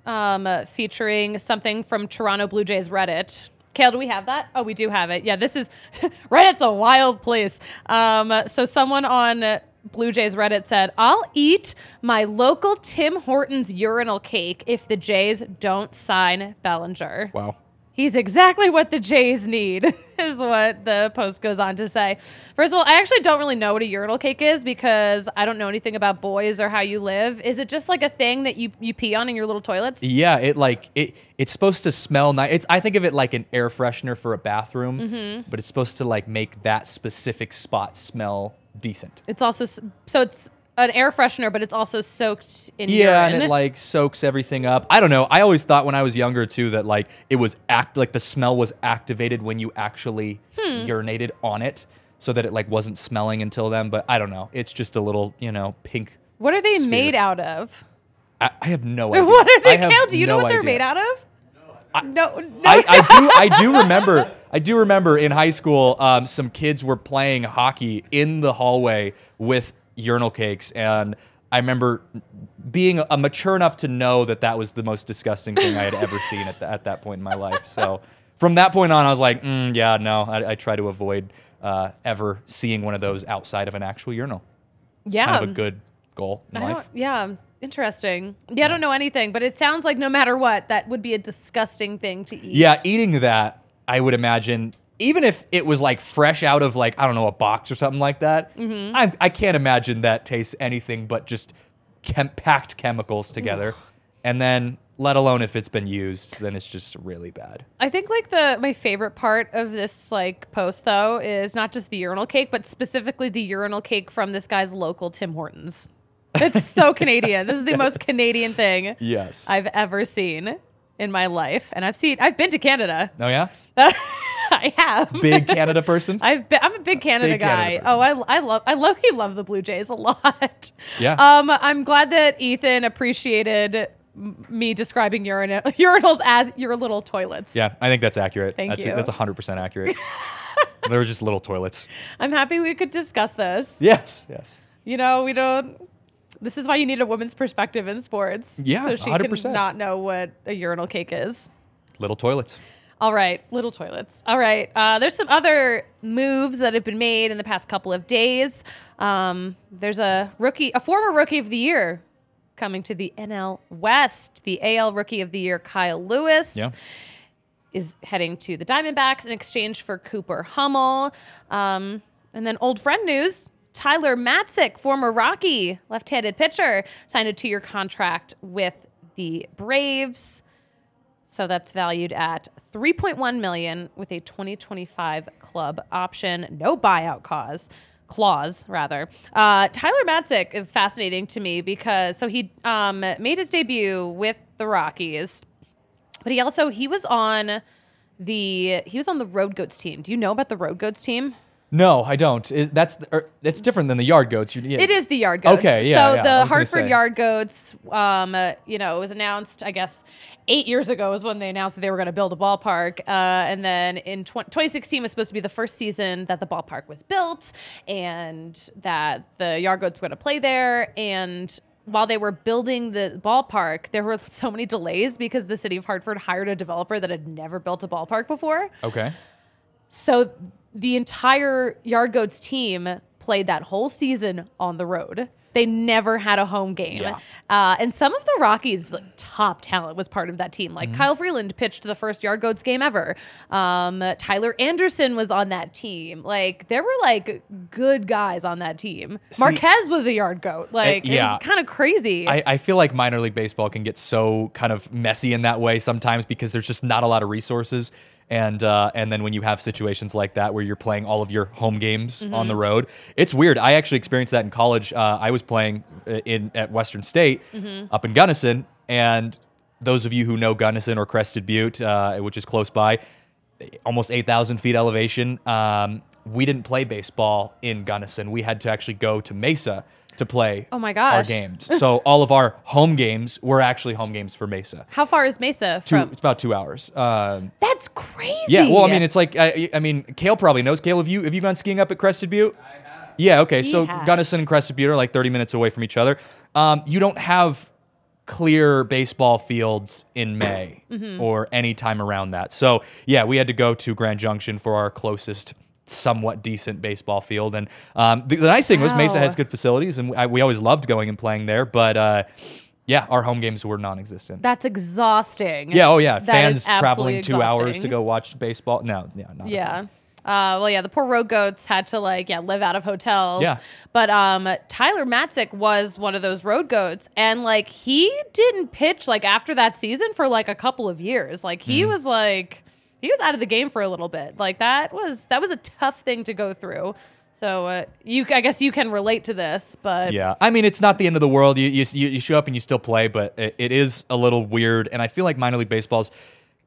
um, uh, featuring something from Toronto Blue Jays Reddit. Kale, do we have that? Oh, we do have it. Yeah, this is Reddit's a wild place. Um, so someone on Blue Jays Reddit said, "I'll eat my local Tim Hortons urinal cake if the Jays don't sign Bellinger." Wow. He's exactly what the Jays need, is what the post goes on to say. First of all, I actually don't really know what a urinal cake is because I don't know anything about boys or how you live. Is it just like a thing that you, you pee on in your little toilets? Yeah, it like it. It's supposed to smell nice. It's I think of it like an air freshener for a bathroom, Mm-hmm. but it's supposed to like make that specific spot smell decent. It's also so it's an air freshener, but it's also soaked in Yeah, urine. and it like soaks everything up. I don't know. I always thought when I was younger too that like it was act like the smell was activated when you actually Hmm. urinated on it, so that it like wasn't smelling until then. But I don't know. It's just a little you know pink. what are they sphere. made out of? I, I have no idea. What are they, Kale? Do you know what they're idea. made out of? no, no. I, I do I do remember I do remember in high school um, some kids were playing hockey in the hallway with urinal cakes and I remember being a mature enough to know that that was the most disgusting thing I had ever seen at, the, at that point in my life. So from that point on, I was like, mm, yeah, no, I, I try to avoid uh, ever seeing one of those outside of an actual urinal. yeah, Kind of a good goal in I life. Yeah, interesting. Yeah, I don't know anything, but it sounds like no matter what, that would be a disgusting thing to eat. Yeah, eating that, I would imagine, even if it was like fresh out of like I don't know a box or something like that, Mm-hmm. I, I can't imagine that tastes anything but just chem- packed chemicals together, and then let alone if it's been used, then it's just really bad. I think like the my favorite part of this like post though is not just the urinal cake, but specifically the urinal cake from this guy's local Tim Hortons. It's so Canadian. This is the most Canadian thing Yes. I've ever seen in my life, and I've seen I've been to Canada. oh yeah, I have. big Canada person. I've been, I'm a big Canada Big guy. Canada oh, I, I love I low key love the Blue Jays a lot. Yeah. Um, I'm glad that Ethan appreciated me describing urinal, urinals as your little toilets. yeah, I think that's accurate. Thank that's you. that's hundred percent accurate. they were just little toilets. I'm happy we could discuss this. Yes, yes. You know, we don't. This is why you need a woman's perspective in sports. Yeah, so she 100%. can not know what a urinal cake is. Little toilets. All right, little toilets. All right, uh, there's some other moves that have been made in the past couple of days. Um, there's a rookie, a former rookie of the year, coming to the NL West. The AL Rookie of the Year, Kyle Lewis, Yeah. is heading to the Diamondbacks in exchange for Cooper Hummel. Um, and then old friend news. Tyler Matzek, former Rocky left-handed pitcher, signed a two-year contract with the Braves. So that's valued at 3.1 million with a 2025 club option, no buyout cause clause rather. Uh, Tyler Matzek is fascinating to me because so he um, made his debut with the Rockies, but he also he was on the he was on the Road Goats team. Do you know about the Road Goats team? No, I don't. It, that's or, it's different than the yard goats. You, yeah. It is the Yard Goats. Okay, yeah, So yeah, the Hartford. Yard Goats, um, uh, you know, it was announced. I guess eight years ago was when they announced that they were going to build a ballpark, uh, and then in tw- 2016 was supposed to be the first season that the ballpark was built, and that the Yard Goats were going to play there, and. While they were building the ballpark, there were so many delays because the city of Hartford hired a developer that had never built a ballpark before. okay. So the entire Yard Goats team played that whole season on the road. They never had a home game. Yeah. Uh, and some of the Rockies' like, top talent was part of that team. Like Mm-hmm. Kyle Freeland pitched the first Yard Goats game ever. Um, Tyler Anderson was on that team. Like there were like good guys on that team. Marquez was a Yard Goat. Like Uh, yeah. kind of crazy. I, I feel like minor league baseball can get so kind of messy in that way sometimes because there's just not a lot of resources. And uh, and then when you have situations like that where you're playing all of your home games on the Mm-hmm. road, it's weird. I actually experienced that in college. Uh, I was playing uh, in at Western State Mm-hmm. up in Gunnison, and those of you who know Gunnison or Crested Butte, uh, which is close by, almost 8,000 feet elevation. Um, we didn't play baseball in Gunnison. We had to actually go to Mesa to play Oh my our gosh. games. so all of our home games were actually home games for Mesa. How far is Mesa Two, from? it's about two hours. Um, That's crazy. yeah, well, I mean, it's like I, I mean, Kale probably knows. Kale, have you have you gone skiing up at Crested Butte? Yeah. Okay. so has. Gunnison and Crested Butte are like 30 minutes away from each other. Um, you don't have clear baseball fields in May Mm-hmm. or any time around that. So yeah, we had to go to Grand Junction for our closest somewhat decent baseball field and um, the, the nice thing was Mesa has good facilities and I, we always loved going and playing there but uh, yeah our home games were non-existent That's exhausting. yeah oh yeah That fans traveling two hours to go watch baseball no yeah not Yeah. Uh, well, yeah, the poor road goats had to like, yeah, live out of hotels. Yeah. But um, Tyler Matzek was one of those road goats, and like he didn't pitch like after that season for like a couple of years. Like he Mm. was like he was out of the game for a little bit. Like that was that was a tough thing to go through. So uh, you, I guess you can relate to this, but Yeah, I mean it's not the end of the world. You you, you show up and you still play, but it, it is a little weird. And I feel like minor league baseballs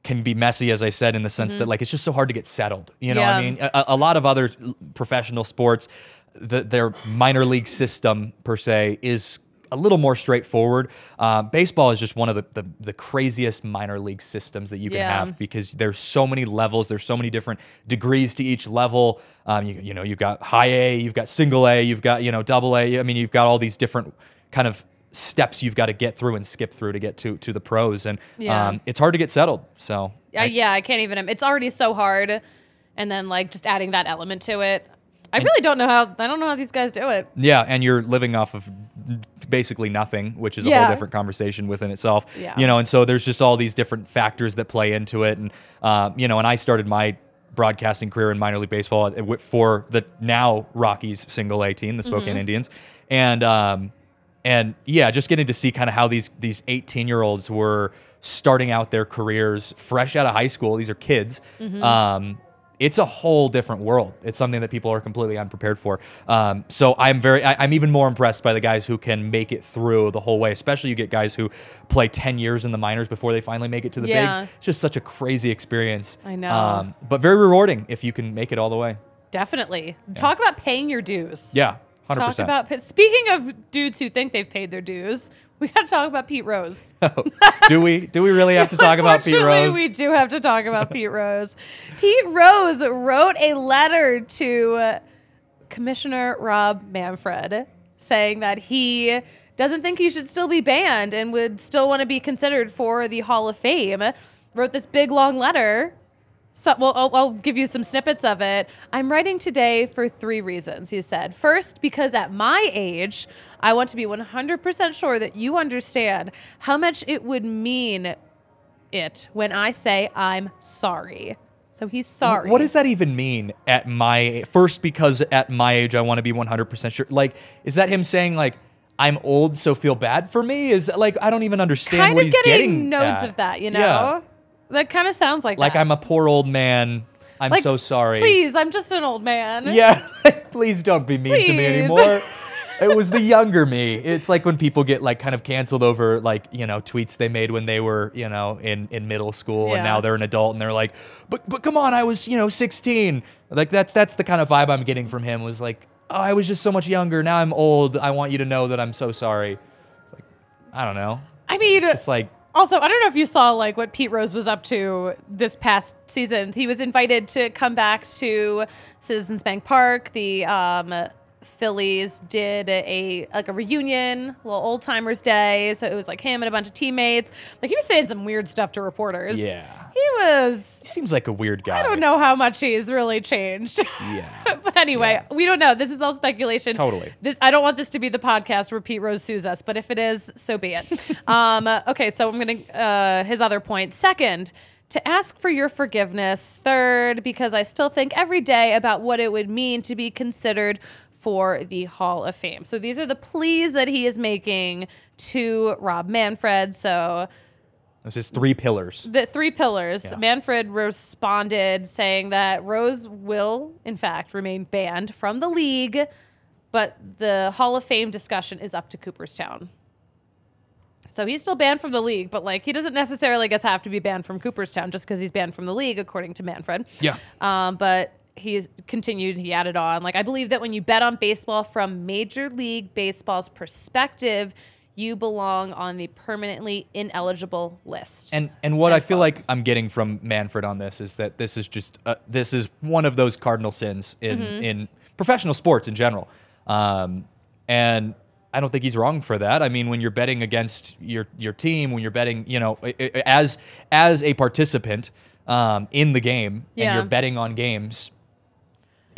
can be messy, as I said, in the sense that like it's just so hard to get settled. You know, what I mean, a, a lot of other professional sports, the, their minor league system per se is a little more straightforward. Uh, baseball is just one of the, the the craziest minor league systems that you can Yeah. have because there's so many levels, there's so many different degrees to each level. Um, you, you know, you've got high A, you've got single A, you've got you know double A. I mean, you've got all these different kind of steps you've got to get through and skip through to get to to the pros, and Yeah. um, it's hard to get settled. So Uh, yeah, I can't even. It's already so hard, and then like just adding that element to it. I really don't know how. I don't know how these guys do it. Yeah, and you're living off of basically nothing, which is a whole different conversation within itself. Yeah. You know, and so there's just all these different factors that play into it, and uh, you know, and I started my broadcasting career in minor league baseball for the now Rockies single A team, the Spokane Mm-hmm. Indians, and um, and yeah, just getting to see kind of how these these 18 year olds were starting out their careers fresh out of high school. These are kids. Mm-hmm. Um, it's a whole different world. It's something that people are completely unprepared for. Um, so I'm very, I, I'm even more impressed by the guys who can make it through the whole way. Especially you get guys who play 10 years in the minors before they finally make it to the Yeah. bigs. It's just such a crazy experience. I know. Um, but very rewarding if you can make it all the way. Definitely. Talk about paying your dues. Yeah, 100%. Talk about speaking of dudes who think they've paid their dues. We got to talk about Pete Rose. Oh, do we? Do we really have to talk about Pete Rose? We do have to talk about Pete Rose. Pete Rose wrote a letter to Commissioner Rob Manfred saying that he doesn't think he should still be banned and would still want to be considered for the Hall of Fame. Wrote this big long letter. So, well, I'll, I'll give you some snippets of it. I'm writing today for three reasons, he said. First, because at my age, I want to be 100% sure that you understand how much it would mean it when I say I'm sorry. So he's sorry. What does that even mean at my first because at my age I want to be 100% sure like is that him saying like I'm old so feel bad for me is like I don't even understand kind what of he's getting, getting notes at. of that, you know? Yeah. That kind of sounds like Like that. I'm a poor old man. I'm Like, so sorry. Please, I'm just an old man. Yeah, please don't be mean to me Please. anymore. it was the younger me. It's like when people get like kind of canceled over like, you know, tweets they made when they were, you know, in, in middle school Yeah. and now they're an adult and they're like, but but come on, I was, you know, 16. Like that's that's the kind of vibe I'm getting from him was like, oh, I was just so much younger. Now I'm old. I want you to know that I'm so sorry. It's like, I don't know. I mean, It's like Also, I don't know if you saw like what Pete Rose was up to this past season. He was invited to come back to Citizens Bank Park. The um, Phillies did a like a reunion, a little old timers day. So it was like him and a bunch of teammates. Like he was saying some weird stuff to reporters. Yeah. he was. he seems like a weird guy. I don't know how much he's really changed. Yeah. but anyway, we don't know. This is all speculation. Totally. This I don't want this to be the podcast where Pete Rose sues us, but if it is, so be it. um, okay, so I'm gonna uh, his other point. Second, to ask for your forgiveness. Third, because I still think every day about what it would mean to be considered for the Hall of Fame. So these are the pleas that he is making to Rob Manfred. So This is three pillars. the three pillars. Yeah. Manfred responded saying that Rose will, in fact, remain banned from the league, but the Hall of Fame discussion is up to Cooperstown. So he's still banned from the league, but like he doesn't necessarily, I guess, have to be banned from Cooperstown just because he's banned from the league, according to Manfred. Yeah. Um, but he's continued, he added on, like, I believe that when you bet on baseball from Major League Baseball's perspective, you belong on the permanently ineligible list. And and what I feel like I'm getting from Manfred on this is that this is just uh, this is one of those cardinal sins in Mm-hmm. in professional sports in general. Um, and I don't think he's wrong for that. I mean, when you're betting against your your team, when you're betting, you know, as as a participant um, in the game, and you're betting on games,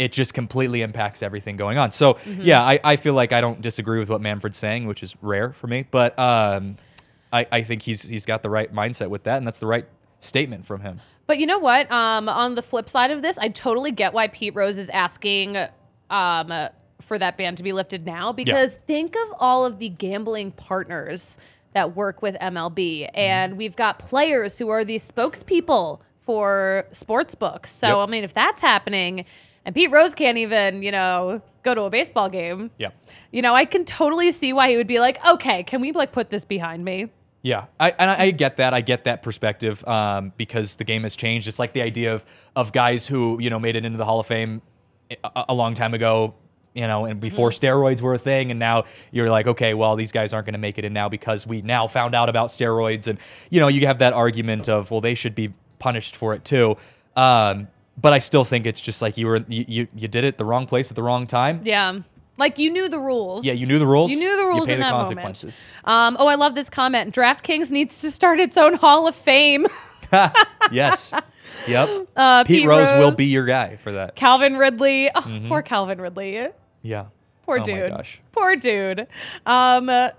it just completely impacts everything going on. So Mm-hmm. yeah, I, I feel like I don't disagree with what Manfred's saying, which is rare for me. But um, I, I think he's he's got the right mindset with that, and that's the right statement from him. But you know what? Um, on the flip side of this, I totally get why Pete Rose is asking um, uh, for that ban to be lifted now because think of all of the gambling partners that work with MLB, and we've got players who are the spokespeople for sports books. So Yep. I mean, if that's happening. And Pete Rose can't even, you know, go to a baseball game. Yeah. You know, I can totally see why he would be like, okay, can we like put this behind me? Yeah, I, and I, I get that. I get that perspective um, because the game has changed. It's like the idea of of guys who you know made it into the Hall of Fame a, a long time ago, you know, and before steroids were a thing, and now you're like, okay, well, these guys aren't going to make it in now because we now found out about steroids, and you know, you have that argument of well, they should be punished for it too. Um, but I still think it's just like you were you, you you did it the wrong place at the wrong time. Yeah. Like you knew the rules. Yeah, you knew the rules. You knew the rules in the that consequences. moment. Um, oh, I love this comment. DraftKings needs to start its own Hall of Fame. yes. Yep. Uh, Pete, Pete Rose, will be your guy for that. Calvin Ridley. Oh, Poor Calvin Ridley. Yeah. Poor Mm-hmm. oh dude. my gosh. Poor dude. Um, uh,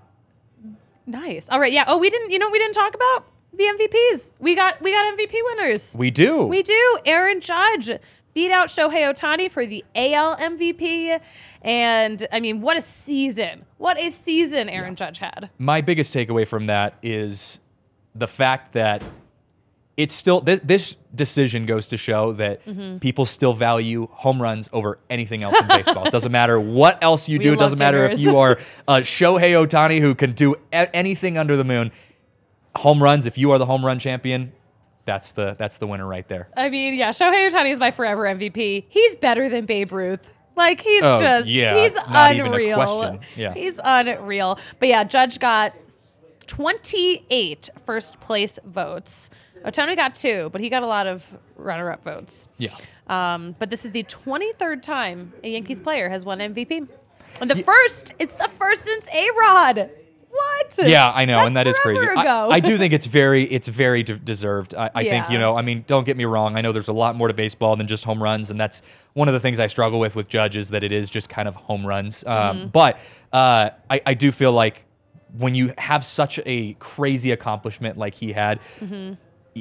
nice. All right. Yeah. Oh, we didn't. You know, what we didn't talk about the MVPs. We got we got MVP winners. We do. We do. Aaron Judge beat out Shohei Ohtani for the AL MVP. And I mean, what a season. What a season Aaron Judge had. my biggest takeaway from that is the fact that it's still this, this decision goes to show that Mm-hmm. people still value home runs over anything else in baseball. it doesn't matter what else you We do. It doesn't matter if you are uh, Shohei Ohtani who can do a- anything under the moon. Home runs. If you are the home run champion, that's the that's the winner right there. I mean, yeah, Shohei Ohtani is my forever MVP. He's better than Babe Ruth. Like he's Oh, just yeah, he's not even a unreal. question. Yeah. He's unreal. But yeah, Judge got 28 first place votes. Ohtani got two, but he got a lot of runner up votes. Yeah. Um, but this is the 23rd time a Yankees player has won MVP. And the first, it's the first since A Rod. What? Yeah, I know, and That's is crazy. I. I do think it's very, it's very de- deserved. I, I think you know, I mean, don't get me wrong. I know there's a lot more to baseball than just home runs, and that's one of the things I struggle with with judges that it is just kind of home runs. Um, Mm-hmm. But uh, I, I do feel like when you have such a crazy accomplishment like he had. y-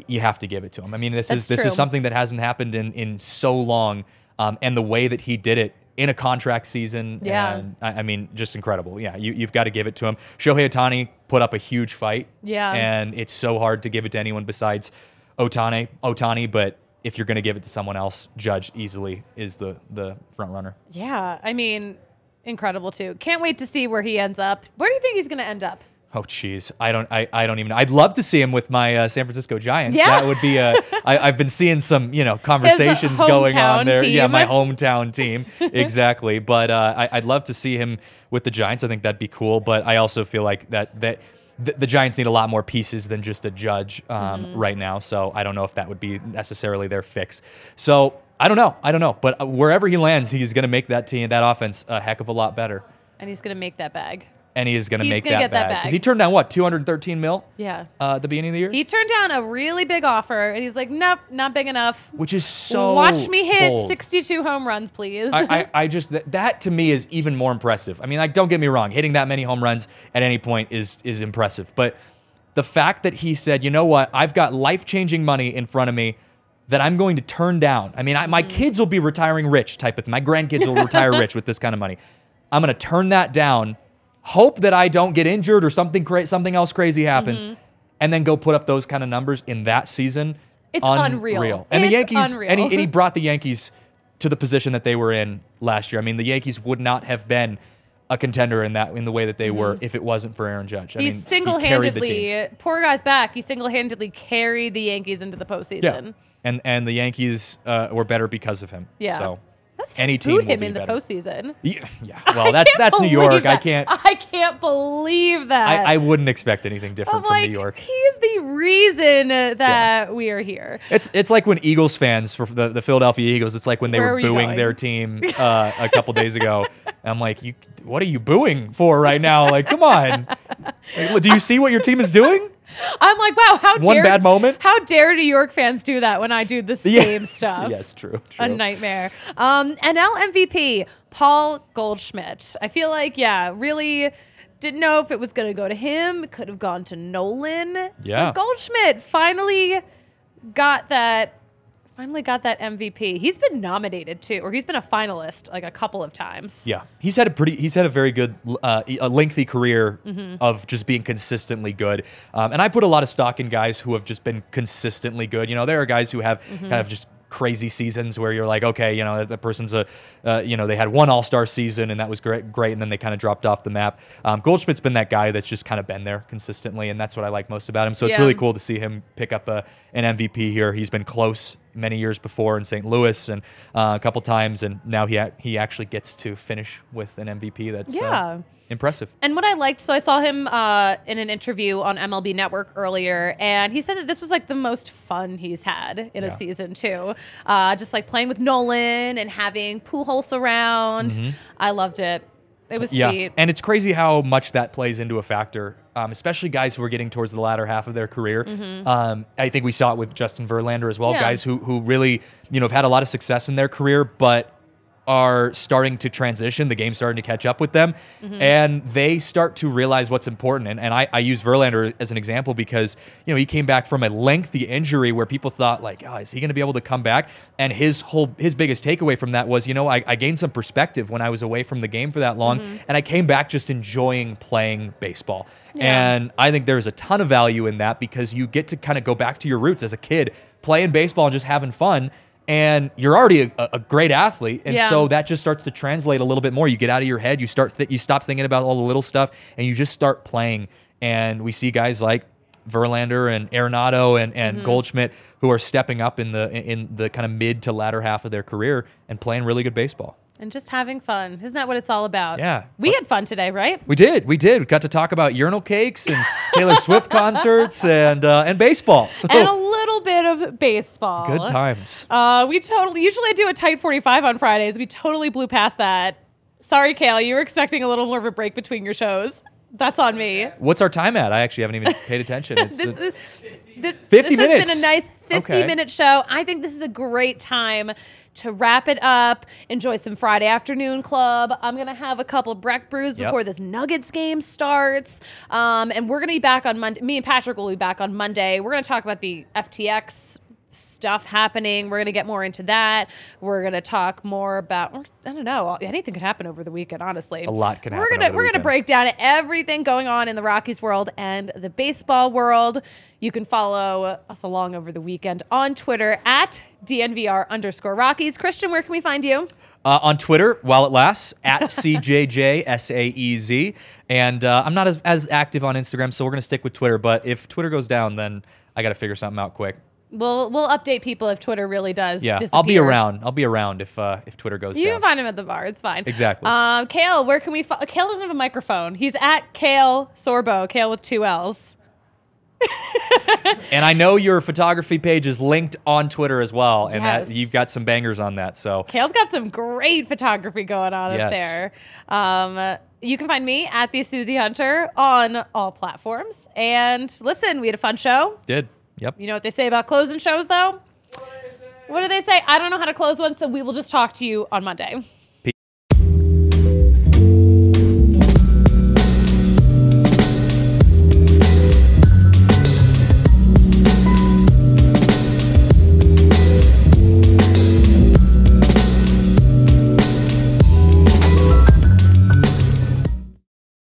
You have to give it to him. I mean, this is Mm-hmm. This true. is something that hasn't happened in in so long, um, and the way that he did it in a contract season, Yeah. and I, I mean, just incredible. Yeah, you, you've got to give it to him. Shohei Ohtani put up a huge fight. Yeah. And it's so hard to give it to anyone besides Ohtani. Ohtani, but if you're going to give it to someone else, Judge easily is the the front runner. Yeah, I mean, incredible too. Can't wait to see where he ends up. Where do you think he's going to end up? Oh, jeez, I don't, I, I don't even. know. I'd love to see him with my uh, San Francisco Giants. Yeah. that would be a. I, I've been seeing some, you know, conversations going on there. Yeah, my hometown team, exactly. But uh, I, I'd love to see him with the Giants. I think that'd be cool. But I also feel like that that the, the Giants need a lot more pieces than just a judge um, Mm-hmm. right now. So I don't know if that would be necessarily their fix. So I don't know. I don't know. But uh, wherever he lands, he's going to make that team, that offense, a heck of a lot better. And he's going to make that bag. And he is going to make that get that bag. 'Cause bag. he turned down what 213 mil Yeah. uh, at the beginning of the year, He turned down a really big offer and he's like, nope, not big enough. which is so. Watch me hit bold. 62 home runs, please. I, I, I just that, that to me is even more impressive. I mean, like, don't get me wrong, hitting that many home runs at any point is is impressive. But the fact that he said, you know what, I've got life changing money in front of me that I'm going to turn down. I mean, I, my kids will be retiring rich, type of. Thing. My grandkids will retire rich with this kind of money. I'm going to turn that down. Hope that I don't get injured or something cra- something else crazy happens, and then go put up those kind of numbers in that season. Mm-hmm. It's unreal. And the It's Yankees, and he, and he brought the Yankees to the position that they were in last year. I mean, the Yankees would not have been a contender in that in the way that they were if it wasn't for Aaron Judge. I he mean, single he carried the team. handedly, poor guy's back. He single handedly carried the Yankees into the postseason. Yeah, and and the Yankees uh, were better because of him. Yeah. So Those any team him be in the better. postseason. yeah, yeah. Well, that's that's New York. I can't. I can't believe that. I, I wouldn't expect anything different I'm from like, New York. he's the reason that we are here. It's it's like when Eagles fans for the, the Philadelphia Eagles. It's like when they Where were booing going? their team uh, a couple days ago. I'm like, you, what are you booing for right now? Like, come on. Do you see what your team is doing? I'm like, wow, how One dare bad moment? How dare New York fans do that when I do the Yeah. same stuff? Yes, true. A nightmare. Um, NL MVP Paul Goldschmidt. I feel like, yeah, really didn't know if it was going to go to him. It could have gone to Nolan. Yeah. But Goldschmidt finally got that. Finally got that MVP. He's been nominated too, or he's been a finalist like a couple of times. Yeah, he's had a pretty, he's had a very good, uh, a lengthy career Mm-hmm. of just being consistently good. Um, and I put a lot of stock in guys who have just been consistently good. You know, there are guys who have Mm-hmm. kind of just crazy seasons where you're like, okay, you know, that, that person's a, uh, you know, they had one All Star season and that was great, great, and then they kind of dropped off the map. Um, Goldschmidt's been that guy that's just kind of been there consistently, and that's what I like most about him. So it's really cool to see him pick up a, an MVP here. He's been close many years before in St. Louis and uh, a couple times, and now he a- he actually gets to finish with an MVP. That's uh, Yeah. impressive. And what I liked, so I saw him uh, in an interview on MLB Network earlier, and he said that this was like the most fun he's had in a season too. Uh, just like playing with Nolan and having Pujols around. I loved it. It was Mm-hmm. Yeah, sweet. and it's crazy how much that plays into a factor, um, especially guys who are getting towards the latter half of their career. Um, I think we saw it with Justin Verlander as well. Mm-hmm. Yeah. Guys who who really you know have had a lot of success in their career, but are starting to transition. The game's starting to catch up with them, Mm-hmm. and they start to realize what's important. And, and I, I use Verlander as an example because you know he came back from a lengthy injury where people thought like, oh, is he going to be able to come back? And his whole his biggest takeaway from that was, you know, I, I gained some perspective when I was away from the game for that long, and I came back just enjoying playing baseball. And I think there's a ton of value in that because you get to kind of go back to your roots as a kid, playing baseball and just having fun. And you're already a, a great athlete, and Yeah. so that just starts to translate a little bit more. You get out of your head, you start, th- you stop thinking about all the little stuff, and you just start playing. And we see guys like Verlander and Arenado and, and Mm-hmm. Goldschmidt who are stepping up in the in the kind of mid to latter half of their career and playing really good baseball. And just having fun. Isn't that what it's all about? Yeah. We had fun today, right? We did, we did. We got to talk about urinal cakes and Taylor Swift concerts and uh, and baseball. So And a little bit of baseball. good times. Uh, we totally usually I do a tight 45 on Fridays. We totally blew past that. Sorry, Kale. You were expecting a little more of a break between your shows. That's on me. What's our time at? I actually haven't even paid attention. It's, This uh, is this, 50 this has minutes. been a nice 50 Okay. minute show. I think this is a great time to wrap it up. Enjoy some Friday afternoon club. I'm gonna have a couple Breck brews Yep. before this Nuggets game starts, um, and we're gonna be back on Monday. Me and Patrick will be back on Monday. We're gonna talk about the FTX stuff happening. We're gonna get more into that. We're gonna talk more about I don't know anything could happen over the weekend. Honestly, A lot can happen. We're happen gonna we're gonna break down everything going on in the Rockies world and the baseball world. You can follow us along over the weekend on Twitter at DNVR underscore Rockies. Christian, where can we find you? uh, on Twitter while it lasts at CJJSAEZ. And uh, I'm not as, as active on Instagram, so we're going to stick with Twitter. But if Twitter goes down, then I got to figure something out quick. We'll we'll update people if Twitter really does. Yeah, disappear. I'll be around. I'll be around if uh, if Twitter goes You down. can find him at the bar. It's fine. Exactly. Um, Kale, where can we? Fo- Kale doesn't have a microphone. He's at Kale Sorbo. Kale with two L's. and I know your photography page is linked on Twitter as well, and Yes. that you've got some bangers on that. So Kale's got some great photography going on up there. Um, you can find me at the Susie Hunter on all platforms. And listen, we had a fun show. did. Yep. You know what they say about closing shows, though? What do they say? I don't know how to close one, so we will just talk to you on Monday.